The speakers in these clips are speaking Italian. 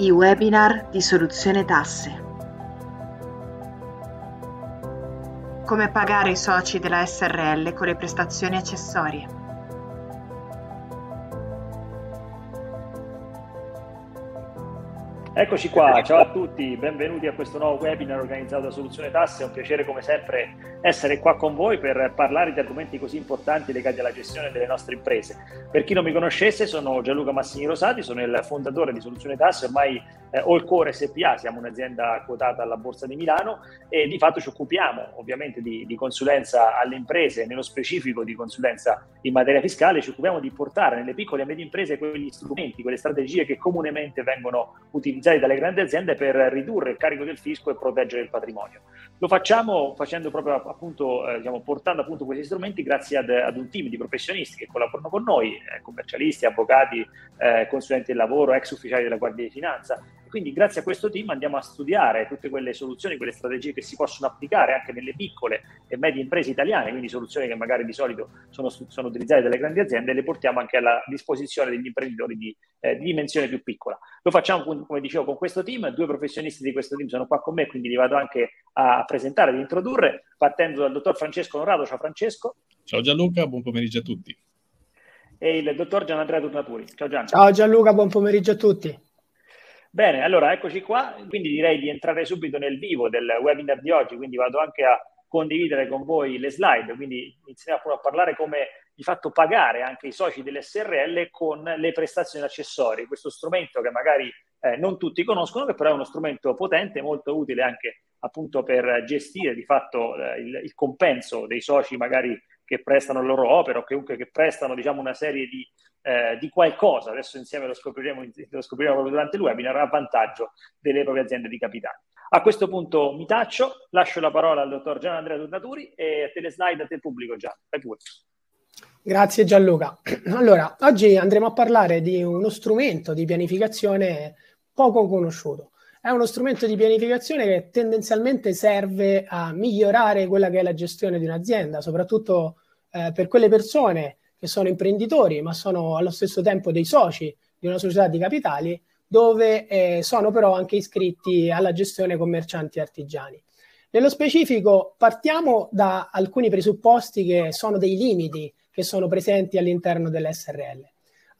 i webinar di Soluzione Tasse. Come pagare i soci della SRL con le prestazioni accessorie. Eccoci qua, ciao a tutti, benvenuti a questo nuovo webinar organizzato da Soluzione Tasse. È un piacere come sempre essere qua con voi per parlare di argomenti così importanti legati alla gestione delle nostre imprese. Per chi non mi conoscesse, sono Gianluca Massini Rosati, sono il fondatore di Soluzione Tasse, ormai eh, Allcore SPA, siamo un'azienda quotata alla Borsa di Milano e di fatto ci occupiamo ovviamente di, di consulenza alle imprese, nello specifico di consulenza in materia fiscale, ci occupiamo di portare nelle piccole e medie imprese quegli strumenti, quelle strategie che comunemente vengono utilizzate utilizzati dalle grandi aziende per ridurre il carico del fisco e proteggere il patrimonio. Lo facciamo facendo proprio appunto, eh, diciamo, portando appunto questi strumenti grazie ad, ad, un team di professionisti che collaborano con noi, eh, commercialisti, avvocati, eh, consulenti del lavoro, ex ufficiali della Guardia di Finanza quindi grazie a questo team andiamo a studiare tutte quelle soluzioni, quelle strategie che si possono applicare anche nelle piccole e medie imprese italiane, quindi soluzioni che magari di solito sono, sono utilizzate dalle grandi aziende e le portiamo anche alla disposizione degli imprenditori di, eh, di, dimensione più piccola. Lo facciamo, come dicevo, con questo team, due professionisti di questo team sono qua con me, quindi li vado anche a presentare, ad introdurre, partendo dal dottor Francesco Onorato. Ciao Francesco. Ciao Gianluca, buon pomeriggio a tutti. E il dottor Gian Andrea Tornaturi. Ciao Gian. Ciao Gianluca, buon pomeriggio a tutti. Bene, allora eccoci qua, quindi direi di entrare subito nel vivo del webinar di oggi, quindi vado anche a condividere con voi le slide, quindi iniziamo a parlare come di fatto pagare anche i soci dell'SRL con le prestazioni accessorie, questo strumento che magari eh, non tutti conoscono, che però è uno strumento potente, molto utile anche appunto per gestire di fatto eh, il, il compenso dei soci magari che prestano le loro opere o comunque che prestano diciamo una serie di eh, di qualcosa, adesso insieme lo scopriremo, lo scopriremo proprio durante il webinar, a vantaggio delle proprie aziende di capitale. A questo punto mi taccio, lascio la parola al dottor Gian Andrea Tornaturi e a te le slide, a te il pubblico Gian, vai pure. Grazie Gianluca. Allora, oggi andremo a parlare di uno strumento di pianificazione poco conosciuto. È uno strumento di pianificazione che tendenzialmente serve a migliorare quella che è la gestione di un'azienda, soprattutto eh, per quelle persone che sono imprenditori, ma sono allo stesso tempo dei soci di una società di capitali, dove eh, sono però anche iscritti alla gestione commercianti e artigiani. Nello specifico partiamo da alcuni presupposti che sono dei limiti che sono presenti all'interno dell'SRL.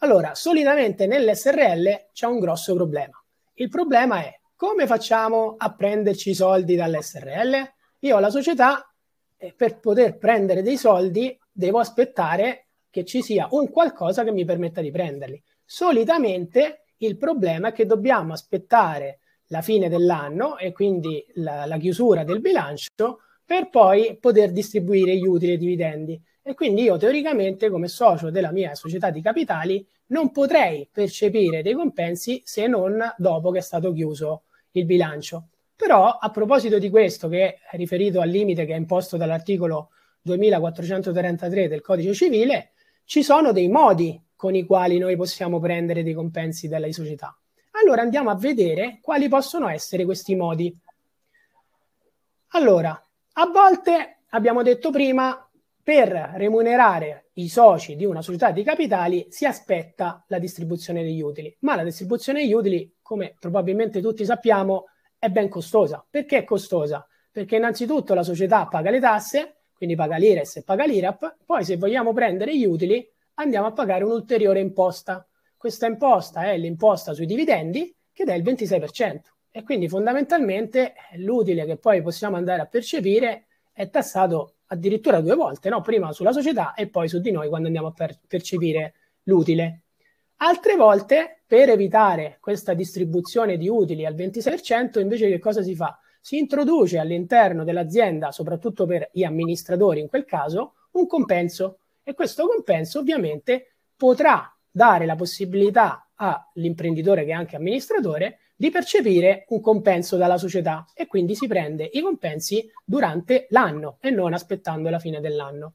Allora, solitamente nell'SRL c'è un grosso problema. Il problema è come facciamo a prenderci i soldi dall'SRL? Io ho la società per poter prendere dei soldi devo aspettare che ci sia un qualcosa che mi permetta di prenderli. Solitamente il problema è che dobbiamo aspettare la fine dell'anno e quindi la, la chiusura del bilancio per poi poter distribuire gli utili e i dividendi. E quindi io teoricamente come socio della mia società di capitali non potrei percepire dei compensi se non dopo che è stato chiuso il bilancio. Però a proposito di questo, che è riferito al limite che è imposto dall'articolo 2433 del codice civile, ci sono dei modi con i quali noi possiamo prendere dei compensi dalle società. Allora andiamo a vedere quali possono essere questi modi. Allora, a volte abbiamo detto prima, per remunerare i soci di una società di capitali si aspetta la distribuzione degli utili, ma la distribuzione degli utili, come probabilmente tutti sappiamo, è ben costosa. Perché è costosa? Perché innanzitutto la società paga le tasse, quindi paga l'IRES e paga l'IRAP, poi se vogliamo prendere gli utili andiamo a pagare un'ulteriore imposta. Questa imposta è l'imposta sui dividendi che è il 26% e quindi fondamentalmente l'utile che poi possiamo andare a percepire è tassato addirittura due volte, no? prima sulla società e poi su di noi quando andiamo a per- percepire l'utile. Altre volte, per evitare questa distribuzione di utili al 26%, invece che cosa si fa? si introduce all'interno dell'azienda, soprattutto per gli amministratori in quel caso, un compenso e questo compenso ovviamente potrà dare la possibilità all'imprenditore che è anche amministratore di percepire un compenso dalla società e quindi si prende i compensi durante l'anno e non aspettando la fine dell'anno.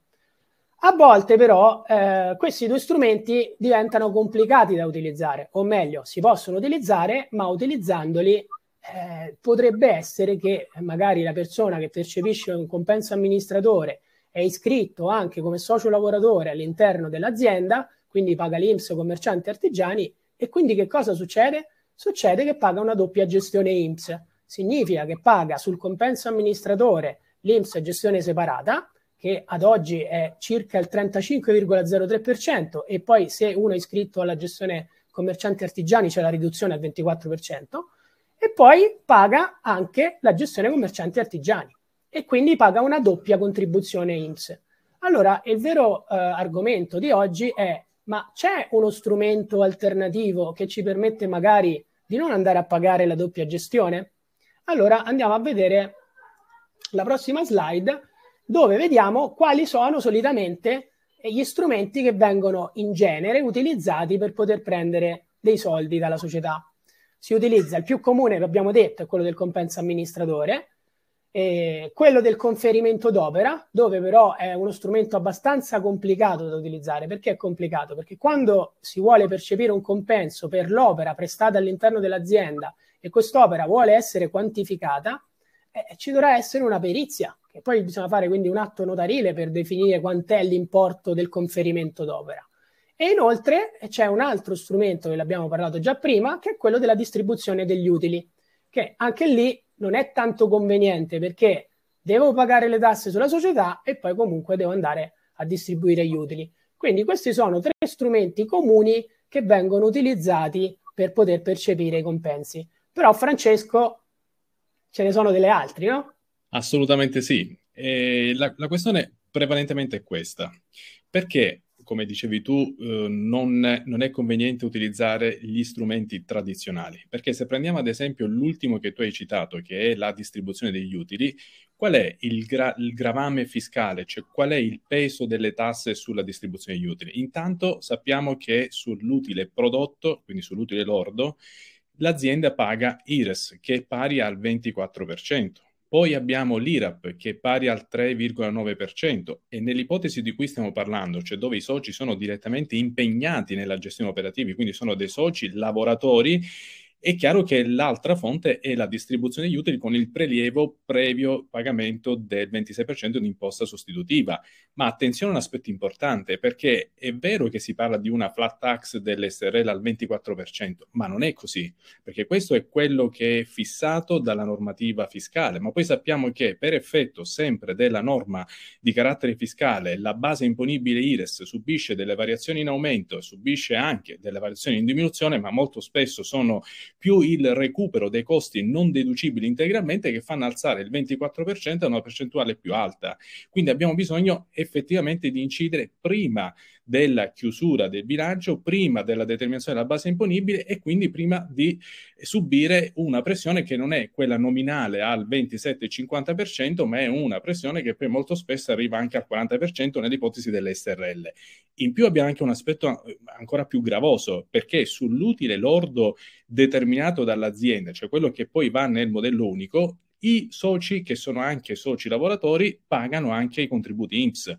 A volte però eh, questi due strumenti diventano complicati da utilizzare, o meglio, si possono utilizzare, ma utilizzandoli eh, potrebbe essere che magari la persona che percepisce un compenso amministratore è iscritto anche come socio lavoratore all'interno dell'azienda, quindi paga l'IMSS commercianti artigiani, e quindi che cosa succede? succede che paga una doppia gestione IMSS. Significa che paga sul compenso amministratore l'IMSS gestione separata, che ad oggi è circa il 35,03% e poi se uno è iscritto alla gestione commercianti artigiani c'è la riduzione al 24% e poi paga anche la gestione commercianti artigiani e quindi paga una doppia contribuzione IMSS. Allora, il vero eh, argomento di oggi è ma c'è uno strumento alternativo che ci permette magari di non andare a pagare la doppia gestione? Allora andiamo a vedere la prossima slide dove vediamo quali sono solitamente gli strumenti che vengono in genere utilizzati per poter prendere dei soldi dalla società. Si utilizza il più comune, lo abbiamo detto, è quello del compenso amministratore, eh, quello del conferimento d'opera, dove però è uno strumento abbastanza complicato da utilizzare. Perché è complicato? Perché quando si vuole percepire un compenso per l'opera prestata all'interno dell'azienda e quest'opera vuole essere quantificata, eh, ci dovrà essere una perizia, che poi bisogna fare quindi un atto notarile per definire quant'è l'importo del conferimento d'opera. E inoltre c'è un altro strumento che l'abbiamo parlato già prima, che è quello della distribuzione degli utili, che anche lì non è tanto conveniente perché devo pagare le tasse sulla società e poi comunque devo andare a distribuire gli utili. Quindi questi sono tre strumenti comuni che vengono utilizzati per poter percepire i compensi. Però Francesco, ce ne sono delle altre, no? Assolutamente sì. La, la, questione prevalentemente è questa. Perché come dicevi tu, eh, non, non, è conveniente utilizzare gli strumenti tradizionali, perché se prendiamo ad esempio l'ultimo che tu hai citato, che è la distribuzione degli utili, qual è il, gra- il gravame fiscale, cioè qual è il peso delle tasse sulla distribuzione degli utili? Intanto sappiamo che sull'utile prodotto, quindi sull'utile lordo, l'azienda paga IRES, che è pari al 24%. Poi abbiamo l'IRAP che è pari al 3,9% e nell'ipotesi di cui stiamo parlando, cioè dove i soci sono direttamente impegnati nella gestione operativa, quindi sono dei soci lavoratori, è chiaro che l'altra fonte è la distribuzione degli utili con il prelievo previo pagamento del 26% di imposta sostitutiva. Ma attenzione a un aspetto importante, perché è vero che si parla di una flat tax dell'SRL al 24%, ma non è così, perché questo è quello che è fissato dalla normativa fiscale, ma poi sappiamo che per effetto sempre della norma di carattere fiscale la base imponibile IRES subisce delle variazioni in aumento, subisce anche delle variazioni in diminuzione, ma molto spesso sono più il recupero dei costi non deducibili integralmente che fanno alzare il 24% a una percentuale più alta. Quindi abbiamo bisogno effettivamente di incidere prima della chiusura del bilancio, prima della determinazione della base imponibile e quindi prima di subire una pressione che non è quella nominale al 27-50%, ma è una pressione che poi molto spesso arriva anche al 40% nell'ipotesi delle SRL. In più abbiamo anche un aspetto eh, ancora più gravoso, perché sull'utile lordo determinato dall'azienda, cioè quello che poi va nel modello unico, i soci che sono anche soci lavoratori pagano anche i contributi INPS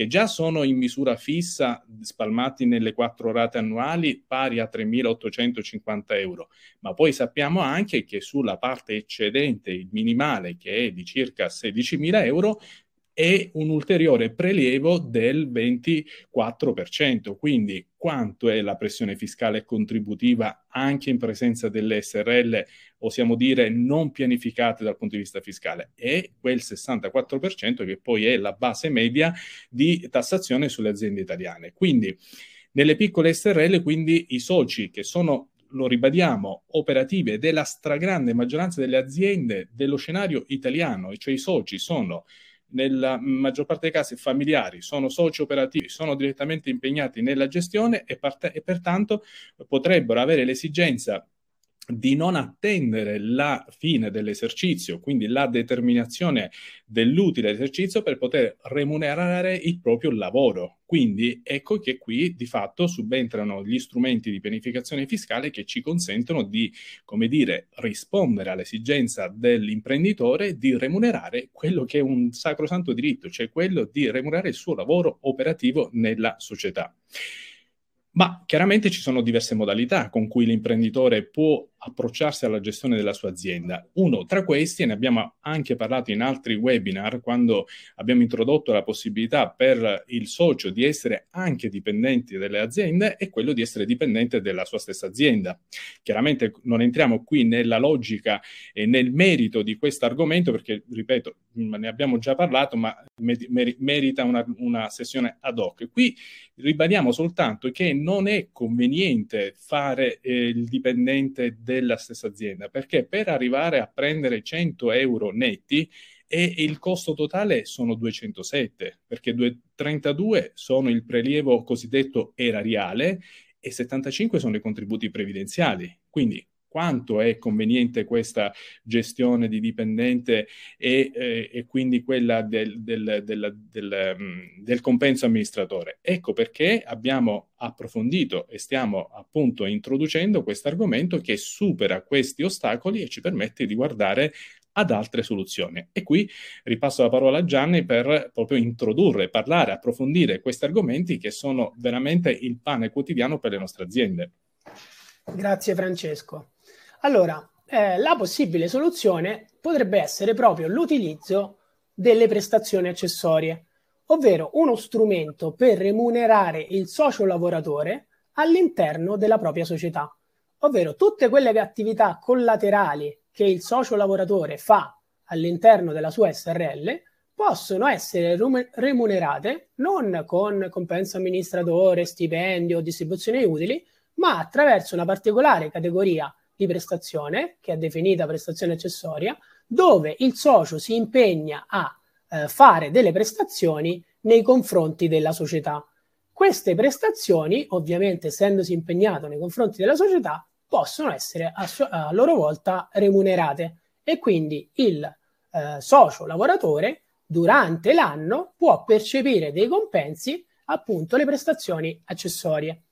che già sono in misura fissa spalmati nelle quattro rate annuali pari a 3.850 euro, ma poi sappiamo anche che sulla parte eccedente, il minimale che è di circa 16.000 euro, e un ulteriore prelievo del 24%. Quindi quanto è la pressione fiscale contributiva anche in presenza delle SRL, osiamo dire non pianificate dal punto di vista fiscale? È quel 64% che poi è la base media di tassazione sulle aziende italiane. Quindi nelle piccole SRL, quindi i soci che sono lo ribadiamo, operative della stragrande maggioranza delle aziende dello scenario italiano, e cioè i soci sono nella maggior parte dei casi familiari, sono soci operativi, sono direttamente impegnati nella gestione e, parte- e pertanto potrebbero avere l'esigenza di non attendere la fine dell'esercizio, quindi la determinazione dell'utile dell'esercizio per poter remunerare il proprio lavoro. Quindi ecco che qui di fatto subentrano gli strumenti di pianificazione fiscale che ci consentono di, come dire, rispondere all'esigenza dell'imprenditore di remunerare quello che è un sacrosanto diritto, cioè quello di remunerare il suo lavoro operativo nella società. Ma chiaramente ci sono diverse modalità con cui l'imprenditore può approcciarsi alla gestione della sua azienda. Uno tra questi, e ne abbiamo anche parlato in altri webinar, quando abbiamo introdotto la possibilità per il socio di essere anche dipendente delle aziende, è quello di essere dipendente della sua stessa azienda. Chiaramente non entriamo qui nella logica e nel merito di questo argomento, perché, ripeto, ne abbiamo già parlato, ma merita una, una sessione ad hoc. Qui ribadiamo soltanto che non è conveniente fare eh, il dipendente della stessa azienda, perché per arrivare a prendere 100 euro netti e il costo totale sono 207, perché 32 sono il prelievo cosiddetto erariale e 75 sono i contributi previdenziali. Quindi quanto è conveniente questa gestione di dipendente e, eh, e quindi quella del, del, del, mm, del compenso amministratore. Ecco perché abbiamo approfondito e stiamo appunto introducendo questo argomento che supera questi ostacoli e ci permette di guardare ad altre soluzioni. E qui ripasso la parola a Gianni per proprio introdurre, parlare, approfondire questi argomenti che sono veramente il pane quotidiano per le nostre aziende. Grazie Francesco. Allora, eh, la possibile soluzione potrebbe essere proprio l'utilizzo delle prestazioni accessorie, ovvero uno strumento per remunerare il socio lavoratore all'interno della propria società, ovvero tutte quelle attività collaterali che il socio lavoratore fa all'interno della sua SRL possono essere remunerate non con compenso amministratore, stipendio, distribuzione utili, ma attraverso una particolare categoria di prestazione, che è definita prestazione accessoria, dove il socio si impegna a eh, fare delle prestazioni nei confronti della società. Queste prestazioni, ovviamente essendosi impegnato nei confronti della società, possono essere a, su- a loro volta remunerate e quindi il eh, socio lavoratore durante l'anno può percepire dei compensi appunto le prestazioni accessorie.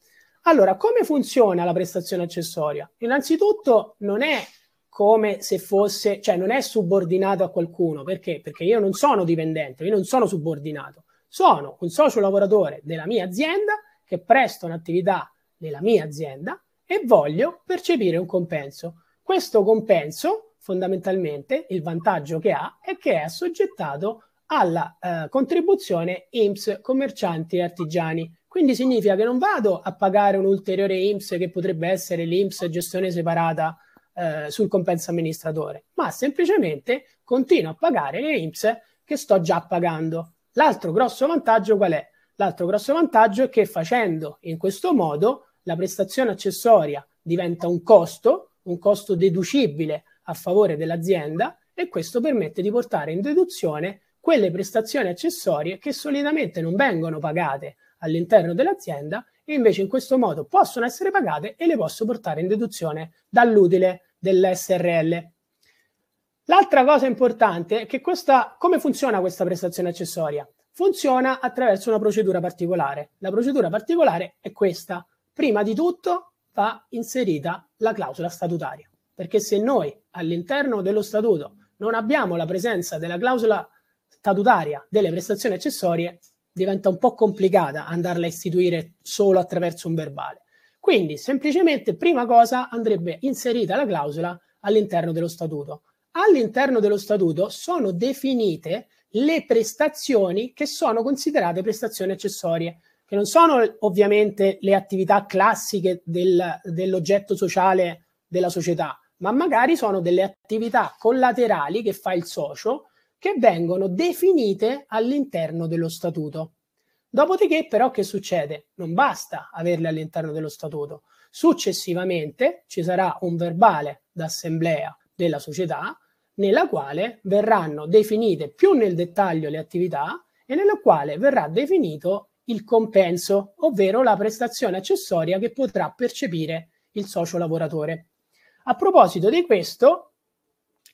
Allora, come funziona la prestazione accessoria? Innanzitutto non è come se fosse, cioè non è subordinato a qualcuno, perché? Perché io non sono dipendente, io non sono subordinato, sono un socio lavoratore della mia azienda che presta un'attività nella mia azienda e voglio percepire un compenso. Questo compenso, fondamentalmente, il vantaggio che ha è che è assoggettato alla eh, contribuzione IMSS commercianti e artigiani. Quindi significa che non vado a pagare un ulteriore IMSS che potrebbe essere l'IMSS gestione separata eh, sul compenso amministratore, ma semplicemente continuo a pagare le IMSS che sto già pagando. L'altro grosso vantaggio qual è? L'altro grosso vantaggio è che facendo in questo modo la prestazione accessoria diventa un costo, un costo deducibile a favore dell'azienda e questo permette di portare in deduzione quelle prestazioni accessorie che solitamente non vengono pagate all'interno dell'azienda e invece in questo modo possono essere pagate e le posso portare in deduzione dall'utile dell'SRL. L'altra cosa importante è che questa, come funziona questa prestazione accessoria? Funziona attraverso una procedura particolare. La procedura particolare è questa. Prima di tutto va inserita la clausola statutaria, perché se noi all'interno dello statuto non abbiamo la presenza della clausola statutaria delle prestazioni accessorie, diventa un po' complicata andarla a istituire solo attraverso un verbale. Quindi semplicemente, prima cosa, andrebbe inserita la clausola all'interno dello statuto. All'interno dello statuto sono definite le prestazioni che sono considerate prestazioni accessorie, che non sono ovviamente le attività classiche del, dell'oggetto sociale della società, ma magari sono delle attività collaterali che fa il socio che vengono definite all'interno dello statuto. Dopodiché, però, che succede? Non basta averle all'interno dello statuto. Successivamente ci sarà un verbale d'assemblea della società nella quale verranno definite più nel dettaglio le attività e nella quale verrà definito il compenso, ovvero la prestazione accessoria che potrà percepire il socio lavoratore. A proposito di questo,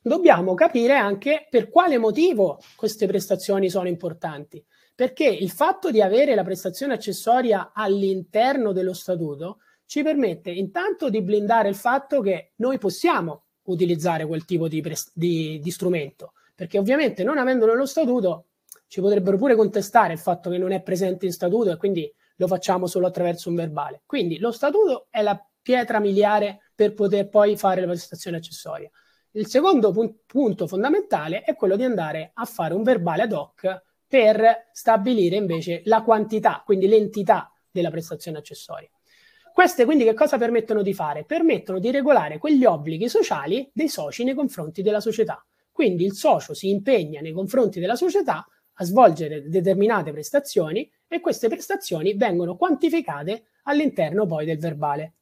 dobbiamo capire anche per quale motivo queste prestazioni sono importanti. Perché il fatto di avere la prestazione accessoria all'interno dello statuto ci permette intanto di blindare il fatto che noi possiamo utilizzare quel tipo di, pres- di, di strumento, perché ovviamente non avendo nello statuto ci potrebbero pure contestare il fatto che non è presente in statuto e quindi lo facciamo solo attraverso un verbale. Quindi lo statuto è la pietra miliare per poter poi fare la prestazione accessoria. Il secondo pun- punto fondamentale è quello di andare a fare un verbale ad hoc per stabilire invece la quantità, quindi l'entità della prestazione accessoria. Queste quindi che cosa permettono di fare? Permettono di regolare quegli obblighi sociali dei soci nei confronti della società. Quindi il socio si impegna nei confronti della società a svolgere determinate prestazioni e queste prestazioni vengono quantificate all'interno poi del verbale.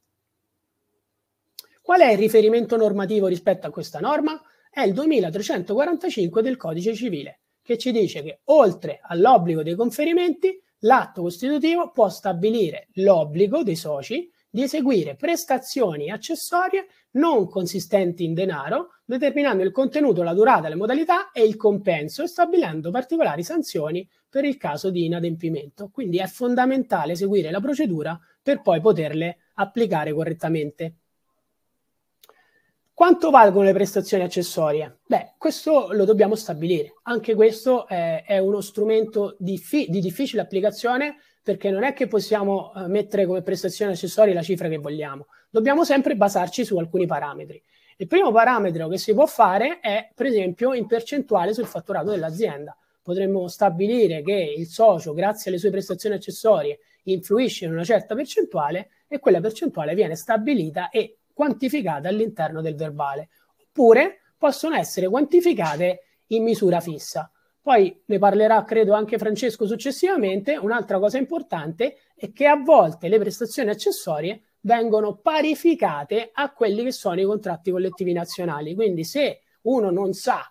Qual è il riferimento normativo rispetto a questa norma? È il 2345 del Codice Civile, che ci dice che oltre all'obbligo dei conferimenti, l'atto costitutivo può stabilire l'obbligo dei soci di eseguire prestazioni accessorie non consistenti in denaro, determinando il contenuto, la durata, le modalità e il compenso e stabilendo particolari sanzioni per il caso di inadempimento. Quindi è fondamentale seguire la procedura per poi poterle applicare correttamente. Quanto valgono le prestazioni accessorie? Beh, questo lo dobbiamo stabilire. Anche questo è, è uno strumento di, fi- di, difficile applicazione perché non è che possiamo uh, mettere come prestazioni accessorie la cifra che vogliamo. Dobbiamo sempre basarci su alcuni parametri. Il primo parametro che si può fare è, per esempio, in percentuale sul fatturato dell'azienda. Potremmo stabilire che il socio, grazie alle sue prestazioni accessorie, influisce in una certa percentuale e quella percentuale viene stabilita e quantificate all'interno del verbale, oppure possono essere quantificate in misura fissa. Poi ne parlerà, credo, anche Francesco successivamente. Un'altra cosa importante è che a volte le prestazioni accessorie vengono parificate a quelli che sono i contratti collettivi nazionali. Quindi se uno non sa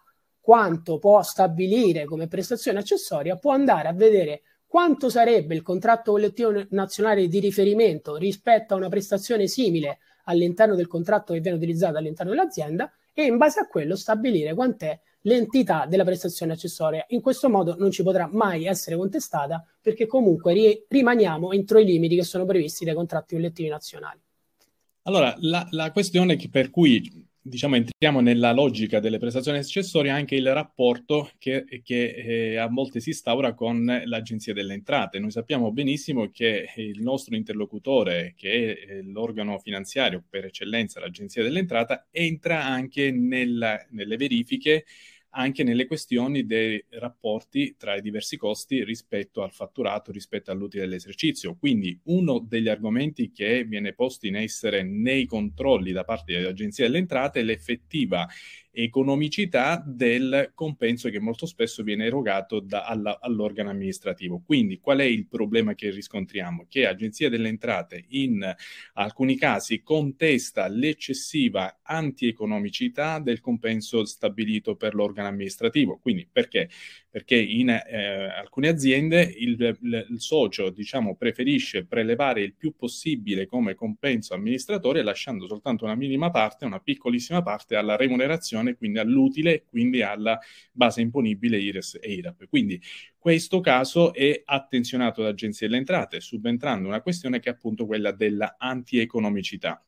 quanto può stabilire come prestazione accessoria, può andare a vedere quanto sarebbe il contratto collettivo nazionale di riferimento rispetto a una prestazione simile all'interno del contratto che viene utilizzato all'interno dell'azienda e in base a quello stabilire quant'è l'entità della prestazione accessoria. In questo modo non ci potrà mai essere contestata perché comunque ri- rimaniamo entro i limiti che sono previsti dai contratti collettivi nazionali. Allora, la, la questione per cui diciamo, entriamo nella logica delle prestazioni accessorie anche il rapporto che, che eh, a volte si instaura con l'Agenzia delle Entrate. Noi sappiamo benissimo che il nostro interlocutore, che è eh, l'organo finanziario per eccellenza, l'Agenzia delle Entrate, entra anche nel, nelle verifiche anche nelle questioni dei rapporti tra i diversi costi rispetto al fatturato, rispetto all'utile dell'esercizio. Quindi uno degli argomenti che viene posto in essere nei controlli da parte dell'Agenzia delle Entrate è l'effettiva economicità del compenso che molto spesso viene erogato da, alla, all'organo amministrativo. Quindi qual è il problema che riscontriamo? Che Agenzia delle Entrate in alcuni casi contesta l'eccessiva antieconomicità del compenso stabilito per l'organo amministrativo. Quindi perché? Perché in eh, alcune aziende il, il, il socio diciamo, preferisce prelevare il più possibile come compenso amministratore lasciando soltanto una minima parte, una piccolissima parte alla remunerazione quindi all'utile, quindi alla base imponibile IRES e IRAP. Quindi questo caso è attenzionato dall'Agenzia delle Entrate, subentrando una questione che è appunto quella della antieconomicità.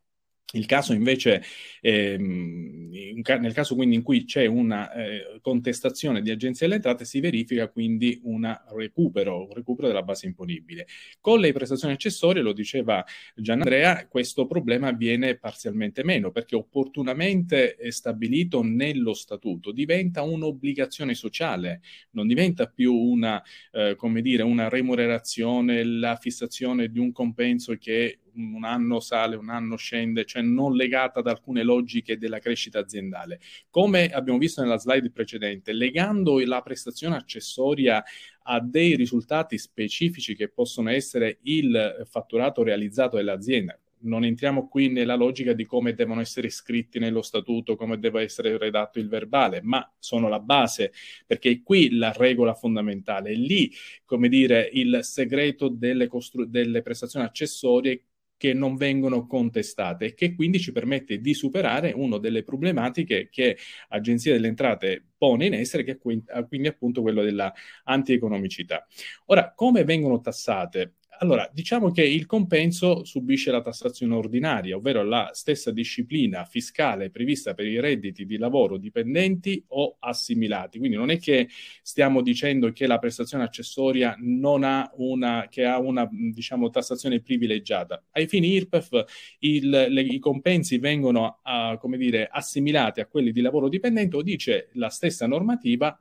Il caso invece, ehm, nel caso quindi in cui c'è una eh, contestazione di agenzia delle entrate, si verifica quindi un recupero, un recupero della base imponibile. Con le prestazioni accessorie, lo diceva Gianandrea, questo problema viene parzialmente meno perché opportunamente stabilito nello statuto diventa un'obbligazione sociale, non diventa più una, eh, come dire, una remunerazione, la fissazione di un compenso che un anno sale, un anno scende, cioè non legata ad alcune logiche della crescita aziendale. Come abbiamo visto nella slide precedente, legando la prestazione accessoria a dei risultati specifici che possono essere il fatturato realizzato dall'azienda, non entriamo qui nella logica di come devono essere scritti nello statuto, come deve essere redatto il verbale, ma sono la base, perché è qui la regola fondamentale, è lì, come dire, il segreto delle, costru- delle prestazioni accessorie che non vengono contestate e che quindi ci permette di superare una delle problematiche che Agenzia delle Entrate pone in essere, che è quindi appunto quello della antieconomicità. Ora, come vengono tassate? Allora, diciamo che il compenso subisce la tassazione ordinaria, ovvero la stessa disciplina fiscale prevista per i redditi di lavoro dipendenti o assimilati. Quindi non è che stiamo dicendo che la prestazione accessoria non ha una, che ha una diciamo, tassazione privilegiata. Ai fini IRPEF il, le, i compensi vengono a, come dire, assimilati a quelli di lavoro dipendente o dice la stessa normativa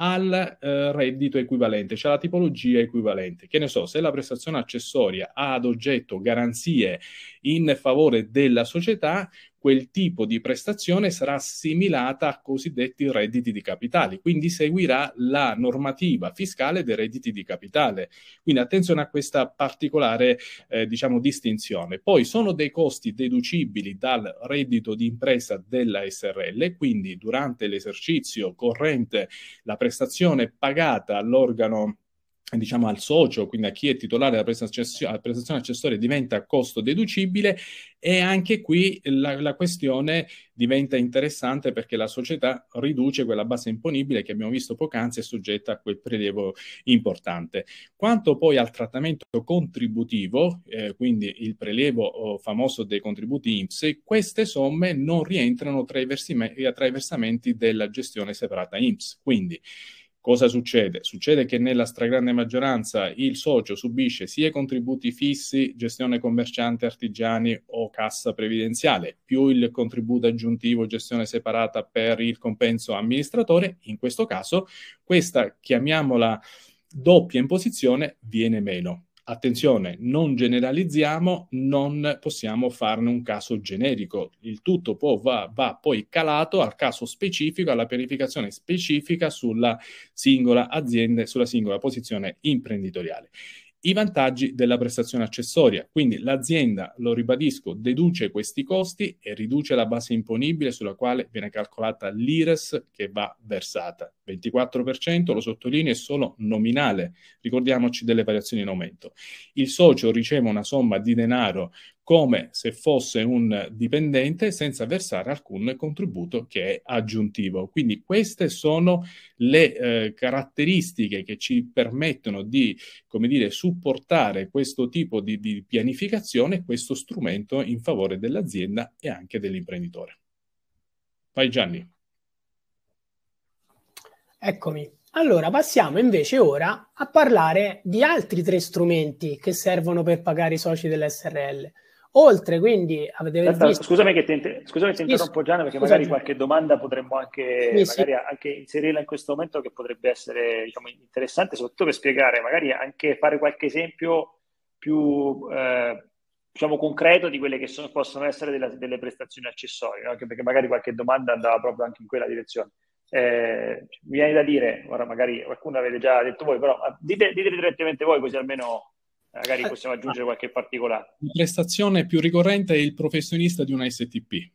al eh, reddito equivalente, cioè la tipologia equivalente. Che ne so, se la prestazione accessoria ha ad oggetto garanzie in favore della società, quel tipo di prestazione sarà assimilata a cosiddetti redditi di capitali, quindi seguirà la normativa fiscale dei redditi di capitale. Quindi attenzione a questa particolare eh, diciamo, distinzione. Poi sono dei costi deducibili dal reddito di impresa della SRL, quindi durante l'esercizio corrente la prestazione pagata all'organo diciamo al socio, quindi a chi è titolare della prestazione, prestazione accessoria diventa costo deducibile e anche qui la, la, questione diventa interessante perché la società riduce quella base imponibile che abbiamo visto poc'anzi è soggetta a quel prelievo importante. Quanto poi al trattamento contributivo, eh, quindi il prelievo oh, famoso dei contributi INPS, queste somme non rientrano tra i, versime, tra i versamenti della gestione separata INPS. Quindi Cosa succede? Succede che nella stragrande maggioranza il socio subisce sia i contributi fissi, gestione commerciante, artigiani o cassa previdenziale, più il contributo aggiuntivo, gestione separata per il compenso amministratore. In questo caso, questa, chiamiamola doppia imposizione, viene meno attenzione, non generalizziamo, non possiamo farne un caso generico. Il tutto può, va, va, poi calato al caso specifico, alla pianificazione specifica sulla singola azienda, sulla singola posizione imprenditoriale i vantaggi della prestazione accessoria. Quindi l'azienda, lo ribadisco, deduce questi costi e riduce la base imponibile sulla quale viene calcolata l'IRES che va versata. 24%, lo sottolineo, è solo nominale. Ricordiamoci delle variazioni in aumento. Il socio riceve una somma di denaro come se fosse un dipendente senza versare alcun contributo che è aggiuntivo. Quindi queste sono le eh, caratteristiche che ci permettono di, come dire, supportare questo tipo di, di pianificazione, questo strumento in favore dell'azienda e anche dell'imprenditore. Vai Gianni. Eccomi. Allora, passiamo invece ora a parlare di altri tre strumenti che servono per pagare i soci dell'SRL. Oltre, quindi avete Aspetta, visto... Scusami che ti, scusami ti interrompo Gianna perché scusami. magari qualche domanda potremmo anche, sì, magari sì. anche, inserirla in questo momento che potrebbe essere diciamo, interessante, soprattutto per spiegare, magari anche fare qualche esempio più eh, diciamo, concreto di quelle che sono, possono essere delle, delle prestazioni accessorie, no? anche perché magari qualche domanda andava proprio anche in quella direzione. Eh, mi viene da dire, ora magari qualcuno avete già detto voi, però dite, dite direttamente voi così almeno magari eh, possiamo aggiungere qualche particolare. La prestazione più ricorrente è il professionista di una STP.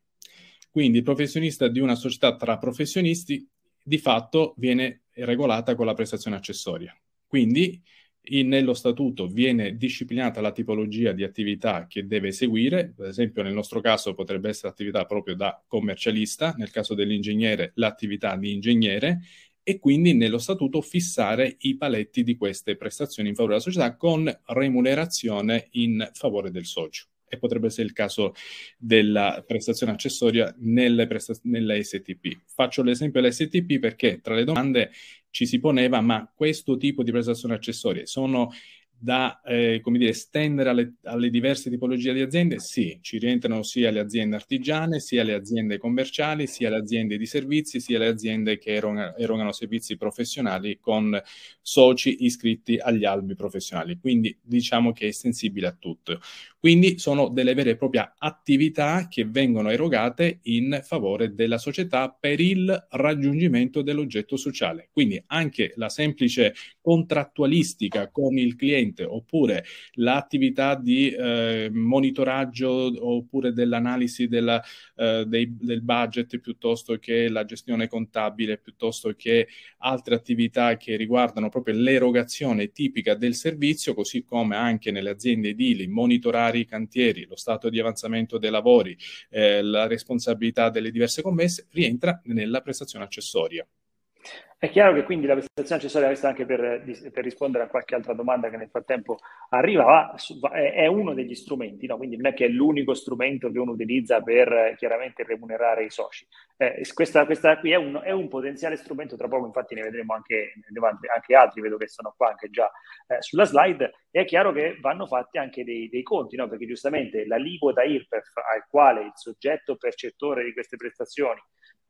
Quindi il professionista di una società tra professionisti di fatto viene regolata con la prestazione accessoria. Quindi in, nello statuto viene disciplinata la tipologia di attività che deve eseguire, per esempio nel nostro caso potrebbe essere attività proprio da commercialista, nel caso dell'ingegnere l'attività di ingegnere e quindi nello statuto fissare i paletti di queste prestazioni in favore della società con remunerazione in favore del socio. E potrebbe essere il caso della prestazione accessoria nelle, presta- nella STP. Faccio l'esempio dell'STP perché tra le domande ci si poneva, ma questo tipo di prestazioni accessorie sono da eh, come dire, estendere alle, alle, diverse tipologie di aziende? Sì, ci rientrano sia le aziende artigiane, sia le aziende commerciali, sia le aziende di servizi, sia le aziende che erogano, erogano servizi professionali con soci iscritti agli albi professionali. Quindi diciamo che è estensibile a tutto. Quindi sono delle vere e proprie attività che vengono erogate in favore della società per il raggiungimento dell'oggetto sociale. Quindi anche la semplice contrattualistica con il cliente oppure l'attività di eh, monitoraggio oppure dell'analisi della, eh, dei, del budget piuttosto che la gestione contabile, piuttosto che altre attività che riguardano proprio l'erogazione tipica del servizio, così come anche nelle aziende edili monitorare vari cantieri, lo stato di avanzamento dei lavori, eh, la responsabilità delle diverse commesse, rientra nella prestazione accessoria. È chiaro che quindi la prestazione accessoria, questa anche per, per, rispondere a qualche altra domanda che nel frattempo arriva, è uno degli strumenti, no? quindi non è che è l'unico strumento che uno utilizza per chiaramente remunerare i soci. Eh, questa, questa, qui è un, è un, potenziale strumento, tra poco infatti ne vedremo anche, anche altri, vedo che sono qua anche già eh, sulla slide, e è chiaro che vanno fatti anche dei, dei conti, no? perché giustamente l'aliquota IRPEF al quale il soggetto percettore di queste prestazioni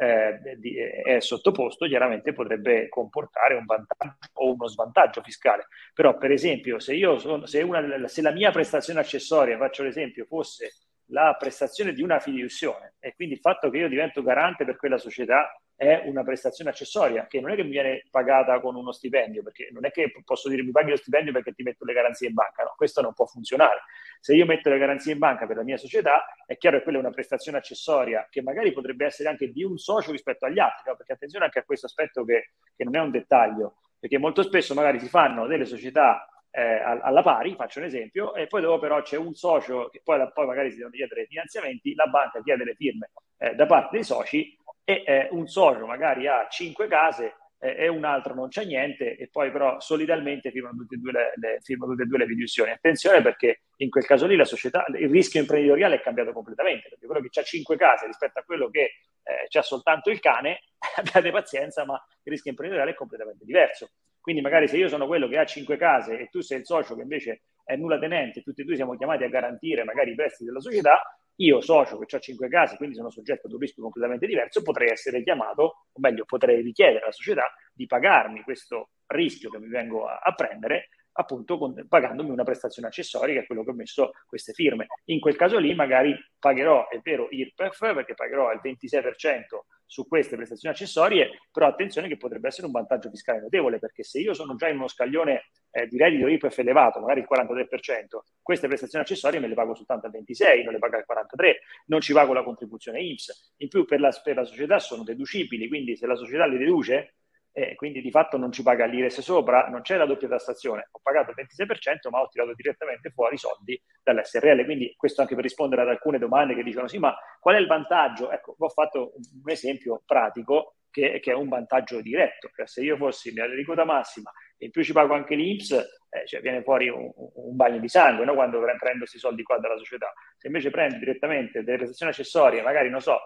eh, di, è sottoposto, chiaramente potrebbe comportare un vantaggio o uno svantaggio fiscale. Però, per esempio, se, io sono, se, una, se la mia prestazione accessoria, faccio l'esempio, fosse la prestazione di una fiduzione e quindi il fatto che io divento garante per quella società è una prestazione accessoria che non è che mi viene pagata con uno stipendio, perché non è che posso dire mi paghi lo stipendio perché ti metto le garanzie in banca, no, questo non può funzionare. Se io metto le garanzie in banca per la mia società, è chiaro che quella è una prestazione accessoria che magari potrebbe essere anche di un socio rispetto agli altri, no? perché attenzione anche a questo aspetto che, che non è un dettaglio, perché molto spesso magari si fanno delle società eh, alla pari, faccio un esempio, e poi dopo però c'è un socio che poi, poi magari si devono chiedere finanziamenti, la banca chiede le firme eh, da parte dei soci e eh, un socio magari ha cinque case eh, e un altro non c'è niente e poi però solidalmente firmano tutte e due le, le, e due le fiduzioni. Attenzione perché in quel caso lì la società, il rischio imprenditoriale è cambiato completamente, perché quello che ha cinque case rispetto a quello che eh, c'ha soltanto il cane, abbiate pazienza, ma il rischio imprenditoriale è completamente diverso. Quindi magari se io sono quello che ha cinque case e tu sei il socio che invece è nulla tenente, tutti e due siamo chiamati a garantire magari i prestiti della società, io socio che ho cinque case, quindi sono soggetto ad un rischio completamente diverso, potrei essere chiamato, o meglio, potrei richiedere alla società di pagarmi questo rischio che mi vengo a, a prendere appunto con, pagandomi una prestazione accessoria che è quello che ho messo queste firme. In quel caso lì magari pagherò, è vero, IRPEF perché pagherò il 26% su queste prestazioni accessorie, però attenzione che potrebbe essere un vantaggio fiscale notevole perché se io sono già in uno scaglione eh, di reddito IRPEF elevato, magari il 43%, queste prestazioni accessorie me le pago soltanto al 26%, non le pago al 43%, non ci pago la contribuzione INPS. In più per la, per la società sono deducibili, quindi se la società li deduce e quindi di fatto non ci paga l'IRES sopra, non c'è la doppia tassazione, ho pagato il 26% ma ho tirato direttamente fuori i soldi dall'SRL, quindi questo anche per rispondere ad alcune domande che dicono sì ma qual è il vantaggio? Ecco, ho fatto un esempio pratico che, che è un vantaggio diretto, cioè se io fossi nell'aliquota massima e in più ci pago anche l'INPS, eh, cioè viene fuori un, un, bagno di sangue no? quando prendo questi soldi qua dalla società, se invece prendo direttamente delle prestazioni accessorie, magari non so,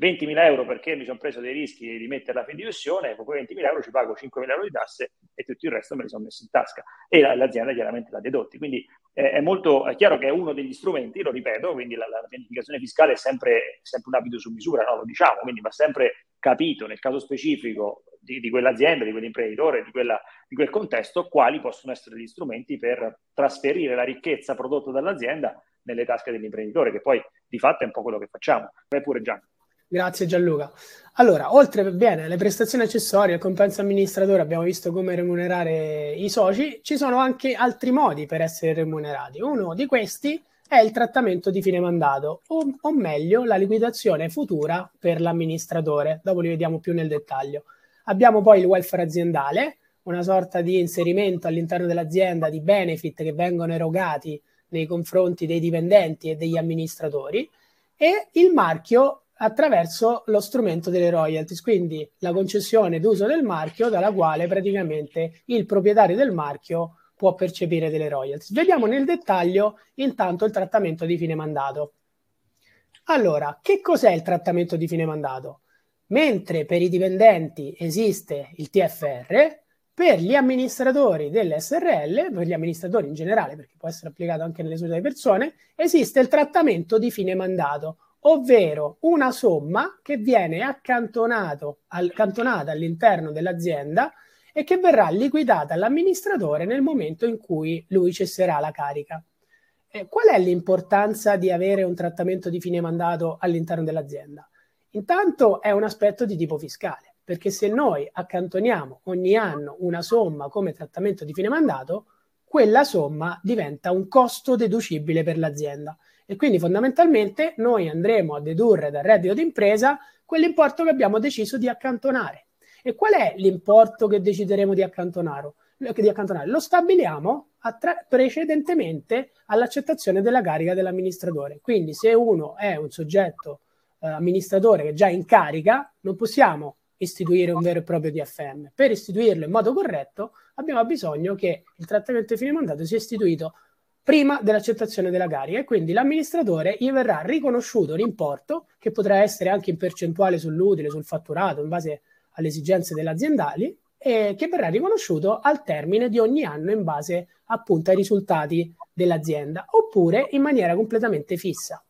20.000 euro perché mi sono preso dei rischi di mettere la fiduzione, con quei 20.000 euro ci pago 5.000 euro di tasse e tutto il resto me li sono messi in tasca e l'azienda chiaramente l'ha dedotti. Quindi eh, è, molto, è chiaro che è uno degli strumenti, lo ripeto, quindi la, la pianificazione fiscale è sempre, sempre, un abito su misura, no? lo diciamo, quindi va sempre capito nel caso specifico di, di quell'azienda, di quell'imprenditore, di, quella, di quel contesto, quali possono essere gli strumenti per trasferire la ricchezza prodotta dall'azienda nelle tasche dell'imprenditore, che poi di fatto è un po' quello che facciamo. Vai pure Gianni. Grazie Gianluca. Allora, oltre bene, alle prestazioni accessorie, al compenso amministratore, abbiamo visto come remunerare i soci, ci sono anche altri modi per essere remunerati. Uno di questi è il trattamento di fine mandato, o, o meglio la liquidazione futura per l'amministratore. Dopo li vediamo più nel dettaglio. Abbiamo poi il welfare aziendale, una sorta di inserimento all'interno dell'azienda di benefit che vengono erogati nei confronti dei dipendenti e degli amministratori e il marchio attraverso lo strumento delle royalties, quindi la concessione d'uso del marchio dalla quale praticamente il proprietario del marchio può percepire delle royalties. Vediamo nel dettaglio intanto il trattamento di fine mandato. Allora, che cos'è il trattamento di fine mandato? Mentre per i dipendenti esiste il TFR, per gli amministratori dell'SRL, per gli amministratori in generale, perché può essere applicato anche nelle società di persone, esiste il trattamento di fine mandato, ovvero una somma che viene accantonata all'interno dell'azienda e che verrà liquidata all'amministratore nel momento in cui lui cesserà la carica. Eh, qual è l'importanza di avere un trattamento di fine mandato all'interno dell'azienda? Intanto è un aspetto di tipo fiscale, perché se noi accantoniamo ogni anno una somma come trattamento di fine mandato, quella somma diventa un costo deducibile per l'azienda e quindi fondamentalmente noi andremo a dedurre dal reddito d'impresa quell'importo che abbiamo deciso di accantonare. E qual è l'importo che decideremo di accantonare? Di accantonare? Lo stabiliamo attra- precedentemente all'accettazione della carica dell'amministratore. Quindi se uno è un soggetto eh, amministratore che è già in carica, non possiamo istituire un vero e proprio TFM. Per istituirlo in modo corretto abbiamo bisogno che il trattamento di fine mandato sia istituito prima dell'accettazione della carica e quindi l'amministratore gli verrà riconosciuto l'importo che potrà essere anche in percentuale sull'utile, sul fatturato, in base alle esigenze delle aziendali e che verrà riconosciuto al termine di ogni anno in base appunto ai risultati dell'azienda oppure in maniera completamente fissa.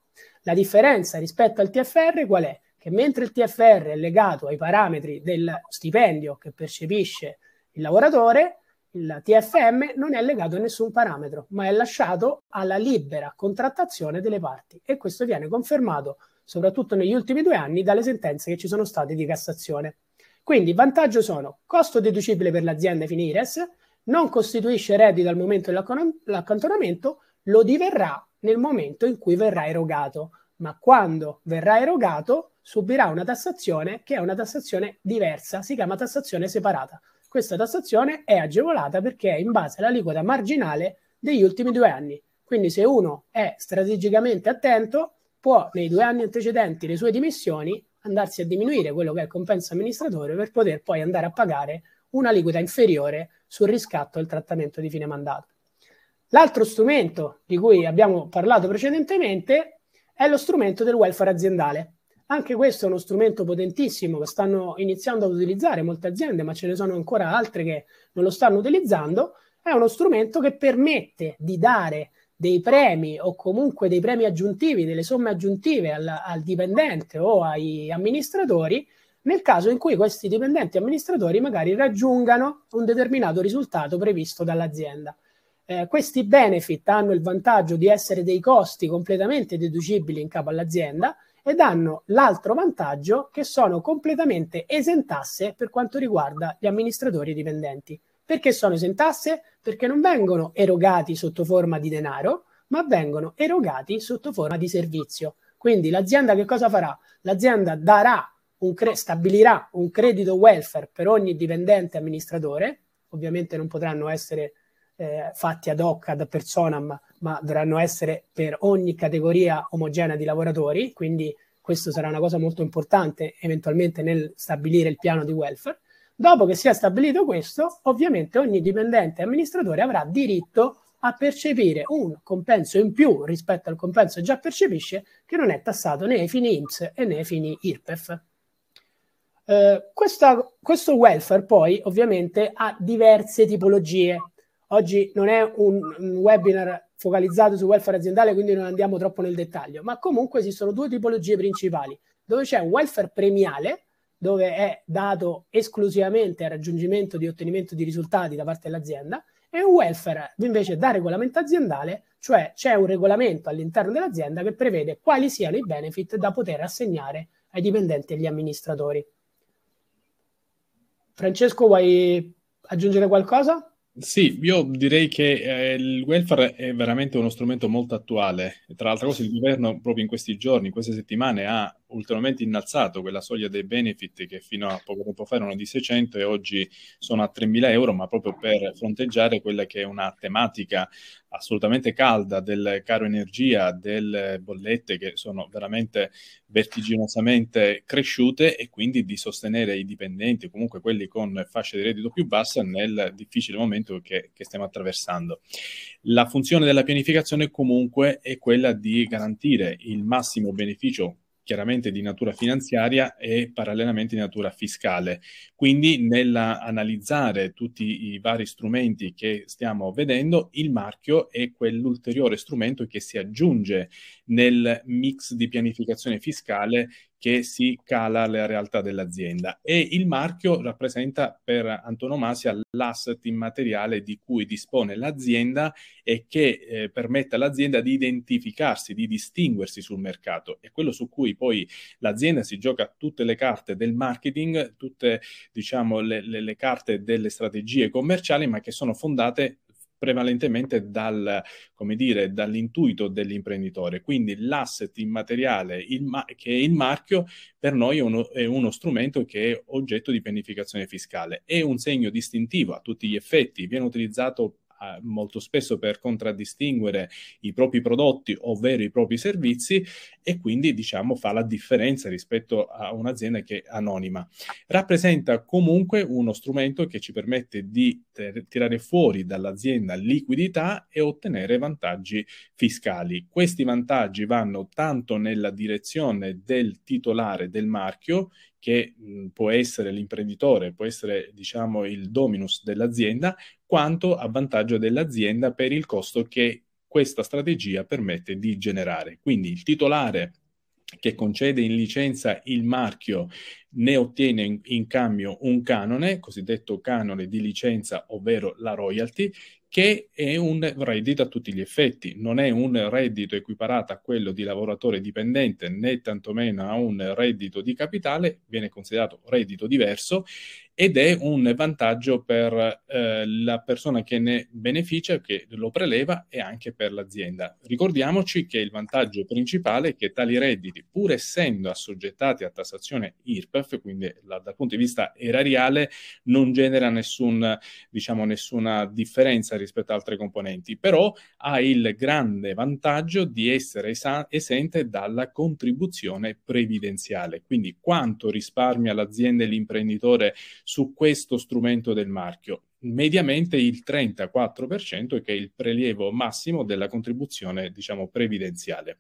La differenza rispetto al TFR qual è? Che mentre il TFR è legato ai parametri del stipendio che percepisce il lavoratore, il TFM non è legato a nessun parametro, ma è lasciato alla libera contrattazione delle parti e questo viene confermato soprattutto negli ultimi due anni dalle sentenze che ci sono state di Cassazione. Quindi vantaggio sono costo deducibile per l'azienda Finires, non costituisce reddito al momento dell'accantonamento, lo diverrà nel momento in cui verrà erogato, ma quando verrà erogato subirà una tassazione che è una tassazione diversa, si chiama tassazione separata. Questa tassazione è agevolata perché è in base all'aliquota marginale degli ultimi due anni. Quindi se uno è strategicamente attento, può nei due anni antecedenti le sue dimissioni andarsi a diminuire quello che è il compenso amministratore per poter poi andare a pagare un'aliquota inferiore sul riscatto del trattamento di fine mandato. L'altro strumento di cui abbiamo parlato precedentemente è lo strumento del welfare aziendale. Anche questo è uno strumento potentissimo che stanno iniziando ad utilizzare molte aziende, ma ce ne sono ancora altre che non lo stanno utilizzando. È uno strumento che permette di dare dei premi o comunque dei premi aggiuntivi, delle somme aggiuntive al, al dipendente o ai amministratori nel caso in cui questi dipendenti amministratori magari raggiungano un determinato risultato previsto dall'azienda. Eh, questi benefit hanno il vantaggio di essere dei costi completamente deducibili in capo all'azienda ed hanno l'altro vantaggio che sono completamente esentasse per quanto riguarda gli amministratori dipendenti. Perché sono esentasse? Perché non vengono erogati sotto forma di denaro, ma vengono erogati sotto forma di servizio. Quindi l'azienda che cosa farà? L'azienda darà un cre- stabilirà un credito welfare per ogni dipendente amministratore, ovviamente non potranno essere eh, fatti ad hoc ad personam, ma dovranno essere per ogni categoria omogenea di lavoratori, quindi questo sarà una cosa molto importante eventualmente nel stabilire il piano di welfare. Dopo che sia stabilito questo, ovviamente ogni dipendente amministratore avrà diritto a percepire un compenso in più rispetto al compenso che già percepisce, che non è tassato né ai fini IMSS e né ai fini IRPEF. Eh, questa, questo welfare poi ovviamente ha diverse tipologie. Oggi non è un, un webinar focalizzato sul welfare aziendale, quindi non andiamo troppo nel dettaglio, ma comunque esistono due tipologie principali, dove c'è un welfare premiale, dove è dato esclusivamente al raggiungimento di ottenimento di risultati da parte dell'azienda, e un welfare invece da regolamento aziendale, cioè c'è un regolamento all'interno dell'azienda che prevede quali siano i benefit da poter assegnare ai dipendenti e agli amministratori. Francesco, vuoi aggiungere qualcosa? Sì, io direi che eh, il welfare è veramente uno strumento molto attuale. Tra l'altro il governo proprio in questi giorni, in queste settimane, ha ulteriormente innalzato quella soglia dei benefit che fino a poco tempo fa erano di 600 e oggi sono a 3.000 euro, ma proprio per fronteggiare quella che è una tematica assolutamente calda del caro energia, delle bollette che sono veramente vertiginosamente cresciute e quindi di sostenere i dipendenti comunque quelli con fasce di reddito più bassa nel difficile momento che, che stiamo attraversando. La funzione della pianificazione comunque è quella di garantire il massimo beneficio chiaramente di natura finanziaria e parallelamente di natura fiscale. Quindi nell'analizzare tutti i vari strumenti che stiamo vedendo, il marchio è quell'ulteriore strumento che si aggiunge nel mix di pianificazione fiscale che si cala alla realtà dell'azienda e il marchio rappresenta per antonomasia l'asset immateriale di cui dispone l'azienda e che eh, permette all'azienda di identificarsi, di distinguersi sul mercato. È quello su cui poi l'azienda si gioca tutte le carte del marketing, tutte diciamo le, le, le carte delle strategie commerciali, ma che sono fondate prevalentemente dal, dire, dall'intuito dell'imprenditore. Quindi l'asset immateriale il ma- che è il marchio per noi è uno, è uno strumento che è oggetto di pianificazione fiscale. È un segno distintivo a tutti gli effetti, viene utilizzato molto spesso per contraddistinguere i propri prodotti, ovvero i propri servizi, e quindi diciamo fa la differenza rispetto a un'azienda che è anonima. Rappresenta comunque uno strumento che ci permette di ter- tirare fuori dall'azienda liquidità e ottenere vantaggi fiscali. Questi vantaggi vanno tanto nella direzione del titolare del marchio, che può essere l'imprenditore, può essere diciamo il dominus dell'azienda, quanto a vantaggio dell'azienda per il costo che questa strategia permette di generare. Quindi il titolare che concede in licenza il marchio ne ottiene in, in, cambio un canone, cosiddetto canone di licenza, ovvero la royalty, che è un reddito a tutti gli effetti, non è un reddito equiparato a quello di lavoratore dipendente né tantomeno a un reddito di capitale, viene considerato reddito diverso ed è un vantaggio per eh, la persona che ne beneficia, che lo preleva e anche per l'azienda. Ricordiamoci che il vantaggio principale è che tali redditi, pur essendo assoggettati a tassazione IRPEF, quindi la, dal punto di vista erariale, non genera nessun, diciamo, nessuna differenza rispetto ad altre componenti, però ha il grande vantaggio di essere esa- esente dalla contribuzione previdenziale. Quindi quanto risparmia l'azienda e l'imprenditore su questo strumento del marchio. Mediamente il 34% che è il prelievo massimo della contribuzione, diciamo, previdenziale.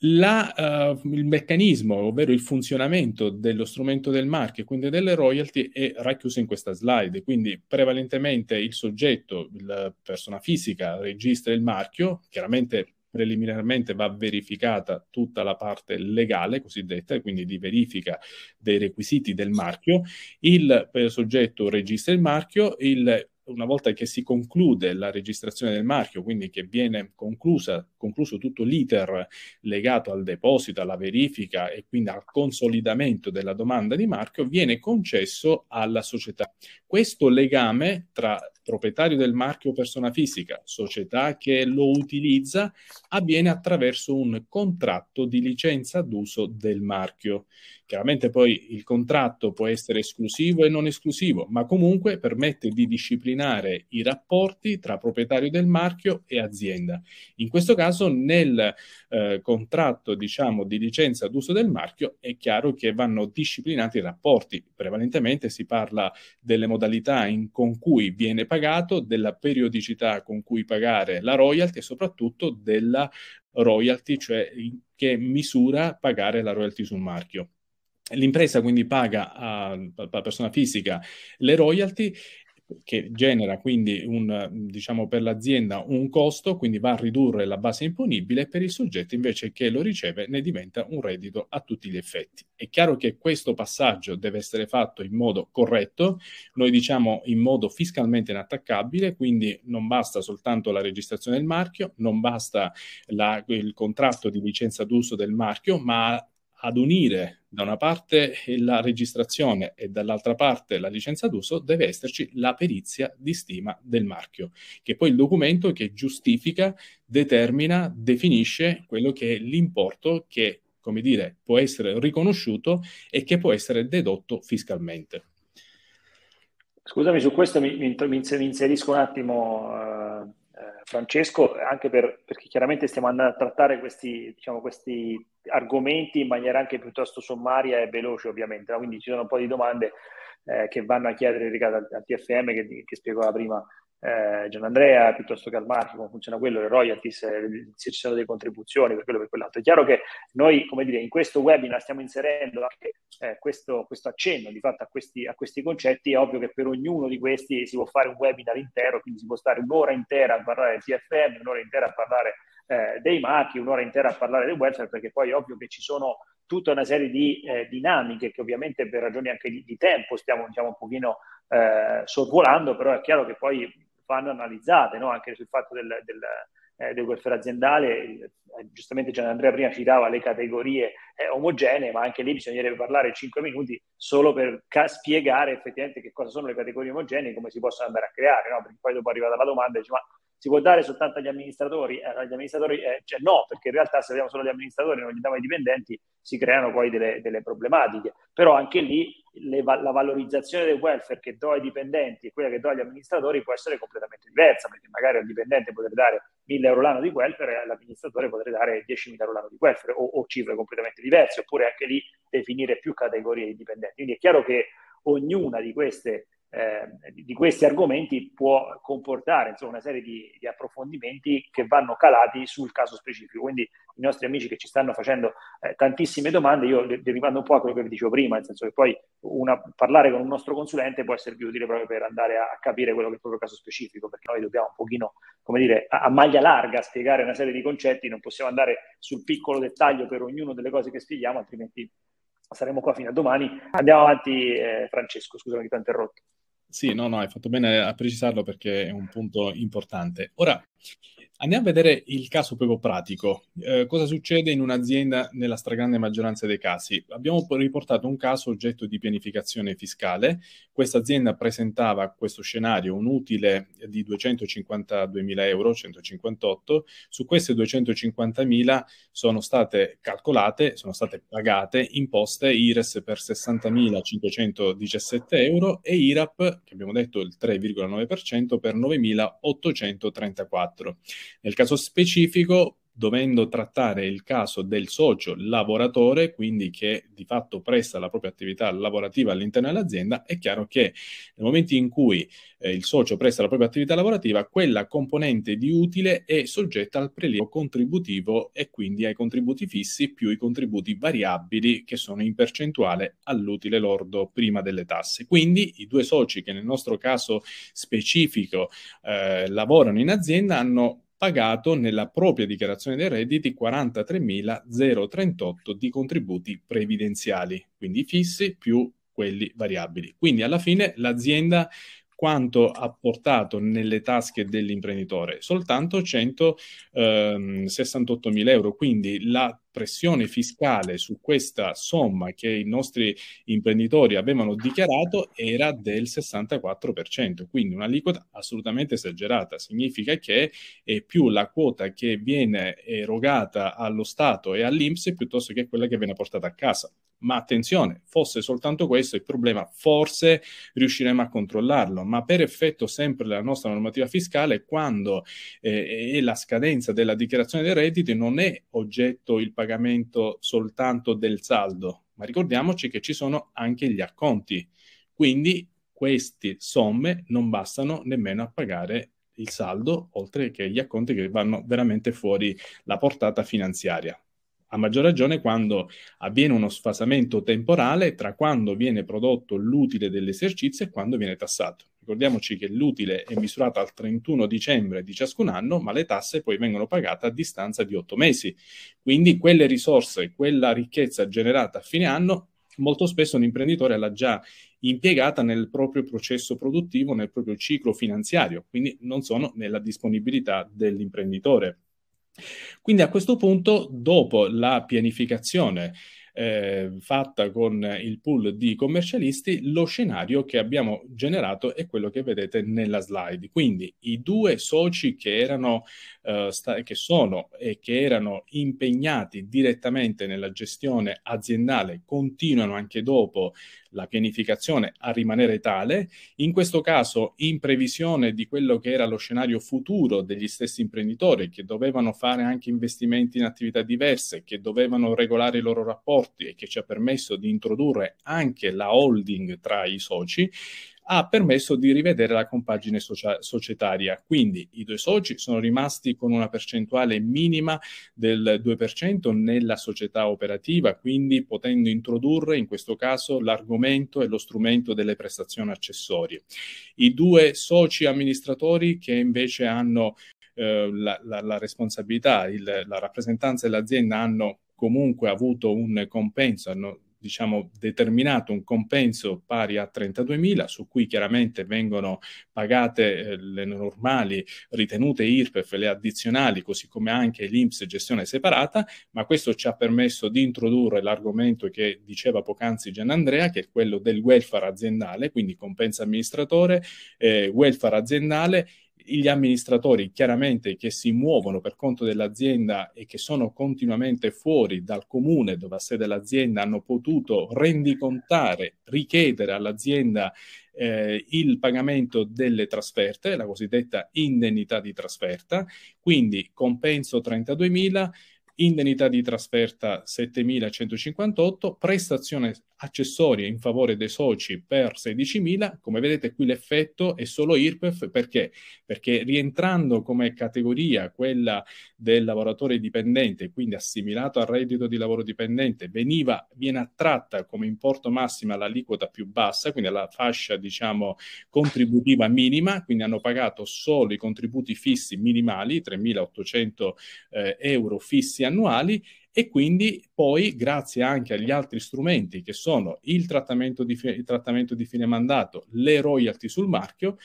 La, uh, il meccanismo, ovvero il funzionamento dello strumento del marchio e quindi delle royalty è racchiuso in questa slide, quindi prevalentemente il soggetto, la persona fisica registra il marchio, chiaramente preliminarmente va verificata tutta la parte legale cosiddetta, quindi di verifica dei requisiti del marchio. Il eh, soggetto registra il marchio, il una volta che si conclude la registrazione del marchio, quindi che viene conclusa, concluso tutto l'iter legato al deposito, alla verifica e quindi al consolidamento della domanda di marchio, viene concesso alla società. Questo legame tra proprietario del marchio persona fisica, società che lo utilizza, avviene attraverso un contratto di licenza d'uso del marchio. Chiaramente poi il contratto può essere esclusivo e non esclusivo, ma comunque permette di disciplinare i rapporti tra proprietario del marchio e azienda. In questo caso nel eh, contratto diciamo, di licenza d'uso del marchio è chiaro che vanno disciplinati i rapporti. Prevalentemente si parla delle modalità in, con cui viene pagato, della periodicità con cui pagare la royalty e soprattutto della royalty, cioè che misura pagare la royalty sul marchio. L'impresa quindi paga alla persona fisica le royalty che genera quindi un, diciamo, per l'azienda un costo, quindi va a ridurre la base imponibile, per il soggetto invece che lo riceve ne diventa un reddito a tutti gli effetti. È chiaro che questo passaggio deve essere fatto in modo corretto, noi diciamo in modo fiscalmente inattaccabile, quindi non basta soltanto la registrazione del marchio, non basta la, il contratto di licenza d'uso del marchio, ma ad unire da una parte la registrazione e dall'altra parte la licenza d'uso, deve esserci la perizia di stima del marchio, che è poi il documento che giustifica, determina, definisce quello che è l'importo che, come dire, può essere riconosciuto e che può essere dedotto fiscalmente. Scusami, su questo mi, mi, mi inserisco un attimo. Uh Francesco, anche per, perché chiaramente stiamo andando a trattare questi, diciamo, questi, argomenti in maniera anche piuttosto sommaria e veloce, ovviamente. No? Quindi ci sono un po' di domande eh, che vanno a chiedere riguardo al TFM che, che spiegava prima eh, Gian Andrea, piuttosto che al marchio, come funziona quello, le royalties, eh, se ci sono delle contribuzioni per quello e per quell'altro. È chiaro che noi, come dire, in questo webinar stiamo inserendo anche eh, questo, questo, accenno di fatto a questi, a questi, concetti. È ovvio che per ognuno di questi si può fare un webinar intero, quindi si può stare un'ora intera a parlare del TFM, un'ora intera a parlare eh, dei marchi, un'ora intera a parlare del welfare, perché poi è ovvio che ci sono tutta una serie di eh, dinamiche che ovviamente per ragioni anche di, di tempo stiamo diciamo, un pochino eh, sorvolando, però è chiaro che poi vanno analizzate no? anche sul fatto del, del, eh, del welfare aziendale. Eh, giustamente Gian Andrea prima citava le categorie eh, omogenee, ma anche lì bisognerebbe parlare 5 minuti solo per ca- spiegare effettivamente che cosa sono le categorie omogenee e come si possono andare a creare, no? perché poi dopo arriva la domanda e dice ma si può dare soltanto agli amministratori? Eh, agli amministratori eh, cioè no, perché in realtà se abbiamo solo gli amministratori e non gli diamo ai dipendenti si creano poi delle, delle problematiche. Però anche lì le, la valorizzazione del welfare che do ai dipendenti e quella che do agli amministratori può essere completamente diversa, perché magari al dipendente potrei dare 1000 euro l'anno di welfare e all'amministratore potrei dare 10.000 euro l'anno di welfare o, o cifre completamente diverse, oppure anche lì definire più categorie di dipendenti. Quindi è chiaro che ognuna di queste eh, di questi argomenti può comportare insomma, una serie di, di, approfondimenti che vanno calati sul caso specifico. Quindi i nostri amici che ci stanno facendo eh, tantissime domande, io derivando un po' a quello che vi dicevo prima, nel senso che poi una, parlare con un nostro consulente può essere più utile proprio per andare a, capire quello che è il proprio caso specifico, perché noi dobbiamo un pochino, come dire, a, a maglia larga spiegare una serie di concetti, non possiamo andare sul piccolo dettaglio per ognuno delle cose che spieghiamo, altrimenti saremo qua fino a domani. Andiamo avanti, eh, Francesco, scusami che ti ho interrotto. Sì, no, no, hai fatto bene a precisarlo perché è un punto importante. Ora, Andiamo a vedere il caso proprio pratico. Eh, cosa succede in un'azienda nella stragrande maggioranza dei casi? Abbiamo riportato un caso oggetto di pianificazione fiscale. Questa azienda presentava questo scenario un utile di 252.000 euro, 158. Su queste 250.000 sono state calcolate, sono state pagate imposte IRES per 60.517 euro e IRAP, che abbiamo detto il 3,9%, per 9.834. Nel caso specifico, dovendo trattare il caso del socio lavoratore, quindi che di fatto presta la propria attività lavorativa all'interno dell'azienda, è chiaro che nel momento in cui eh, il socio presta la propria attività lavorativa, quella componente di utile è soggetta al prelievo contributivo e quindi ai contributi fissi più i contributi variabili che sono in percentuale all'utile lordo prima delle tasse. Quindi i due soci che nel nostro caso specifico eh, lavorano in azienda hanno pagato nella propria dichiarazione dei redditi 43.038 di contributi previdenziali, quindi fissi più quelli variabili. Quindi alla fine l'azienda quanto ha portato nelle tasche dell'imprenditore? Soltanto 168 mila euro. Quindi la pressione fiscale su questa somma che i nostri imprenditori avevano dichiarato era del 64%, quindi un'aliquota assolutamente esagerata. Significa che è più la quota che viene erogata allo Stato e all'Inps piuttosto che quella che viene portata a casa. Ma attenzione, fosse soltanto questo il problema, forse riusciremo a controllarlo, ma per effetto sempre della nostra normativa fiscale, quando eh, è la scadenza della dichiarazione dei redditi, non è oggetto il pagamento soltanto del saldo, ma ricordiamoci che ci sono anche gli acconti. Quindi queste somme non bastano nemmeno a pagare il saldo, oltre che gli acconti che vanno veramente fuori la portata finanziaria a maggior ragione quando avviene uno sfasamento temporale tra quando viene prodotto l'utile dell'esercizio e quando viene tassato. Ricordiamoci che l'utile è misurato al 31 dicembre di ciascun anno, ma le tasse poi vengono pagate a distanza di otto mesi. Quindi quelle risorse, quella ricchezza generata a fine anno, molto spesso un imprenditore l'ha già impiegata nel proprio processo produttivo, nel proprio ciclo finanziario, quindi non sono nella disponibilità dell'imprenditore. Quindi a questo punto, dopo la pianificazione eh, fatta con il pool di commercialisti, lo scenario che abbiamo generato è quello che vedete nella slide. Quindi i due soci che erano, eh, sta- che sono e che erano impegnati direttamente nella gestione aziendale continuano anche dopo la pianificazione a rimanere tale, in questo caso in previsione di quello che era lo scenario futuro degli stessi imprenditori che dovevano fare anche investimenti in attività diverse, che dovevano regolare i loro rapporti e che ci ha permesso di introdurre anche la holding tra i soci, ha permesso di rivedere la compagine socia- societaria. Quindi i due soci sono rimasti con una percentuale minima del 2% nella società operativa, quindi potendo introdurre in questo caso l'argomento e lo strumento delle prestazioni accessorie. I due soci amministratori che invece hanno eh, la, la, la, responsabilità, il, la rappresentanza dell'azienda hanno comunque avuto un compenso, hanno diciamo, determinato un compenso pari a 32.000, su cui chiaramente vengono pagate eh, le normali ritenute IRPEF, le addizionali, così come anche l'INPS gestione separata, ma questo ci ha permesso di introdurre l'argomento che diceva poc'anzi Gianandrea, che è quello del welfare aziendale, quindi compenso amministratore, eh, welfare aziendale gli amministratori chiaramente che si muovono per conto dell'azienda e che sono continuamente fuori dal comune dove ha sede l'azienda hanno potuto rendicontare, richiedere all'azienda eh, il pagamento delle trasferte, la cosiddetta indennità di trasferta, quindi compenso 32.000 indennità di trasferta 7.158, prestazione accessorie in favore dei soci per 16.000. Come vedete qui l'effetto è solo IRPEF perché? Perché rientrando come categoria quella del lavoratore dipendente, quindi assimilato al reddito di lavoro dipendente, veniva, viene attratta come importo massimo all'aliquota più bassa, quindi alla fascia diciamo contributiva minima, quindi hanno pagato solo i contributi fissi minimali, 3.800 eh, euro fissi annuali e quindi poi grazie anche agli altri strumenti che sono il trattamento di, il trattamento di fine mandato, le royalty sul marchio,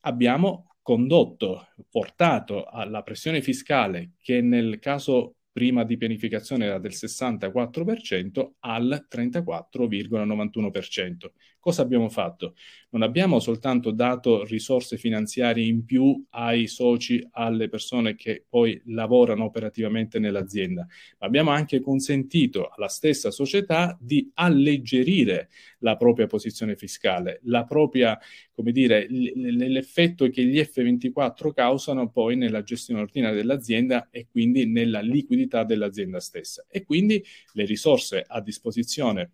abbiamo condotto, portato alla pressione fiscale che nel caso prima di pianificazione era del 64% al 34,91%. Cosa abbiamo fatto? Non abbiamo soltanto dato risorse finanziarie in più ai soci, alle persone che poi lavorano operativamente nell'azienda, ma abbiamo anche consentito alla stessa società di alleggerire la propria posizione fiscale, la propria, come dire, l'effetto che gli F24 causano poi nella gestione ordinaria dell'azienda e quindi nella liquidità dell'azienda stessa. E quindi le risorse a disposizione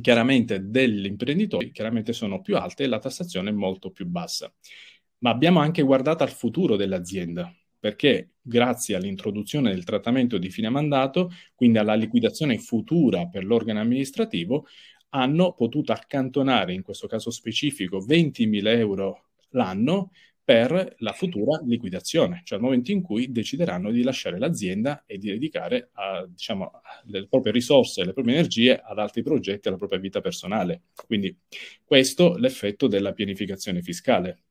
chiaramente degli imprenditori chiaramente sono più alte e la tassazione è molto più bassa. Ma abbiamo anche guardato al futuro dell'azienda, perché grazie all'introduzione del trattamento di fine mandato, quindi alla liquidazione futura per l'organo amministrativo, hanno potuto accantonare, in questo caso specifico, 20.000 euro l'anno per la futura liquidazione, cioè al momento in cui decideranno di lasciare l'azienda e di dedicare a, diciamo, le proprie risorse, le proprie energie ad altri progetti, alla propria vita personale. Quindi questo è l'effetto della pianificazione fiscale.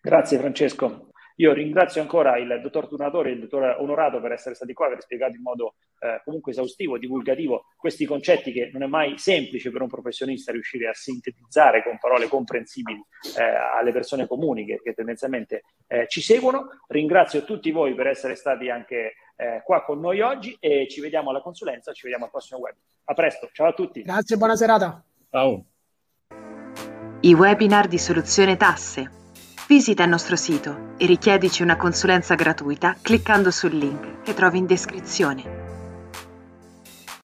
Grazie Francesco. Io ringrazio ancora il dottor Turnatore e il dottor Onorato per essere stati qua, aver spiegato in modo eh, comunque esaustivo, divulgativo questi concetti che non è mai semplice per un professionista riuscire a sintetizzare con parole comprensibili eh, alle persone comuni che, che tendenzialmente eh, ci seguono. Ringrazio tutti voi per essere stati anche eh, qua con noi oggi e ci vediamo alla consulenza, ci vediamo al prossimo web. A presto, ciao a tutti. Grazie, buona serata. Ciao. I webinar di Soluzione Tasse Visita il nostro sito e richiedici una consulenza gratuita cliccando sul link che trovi in descrizione.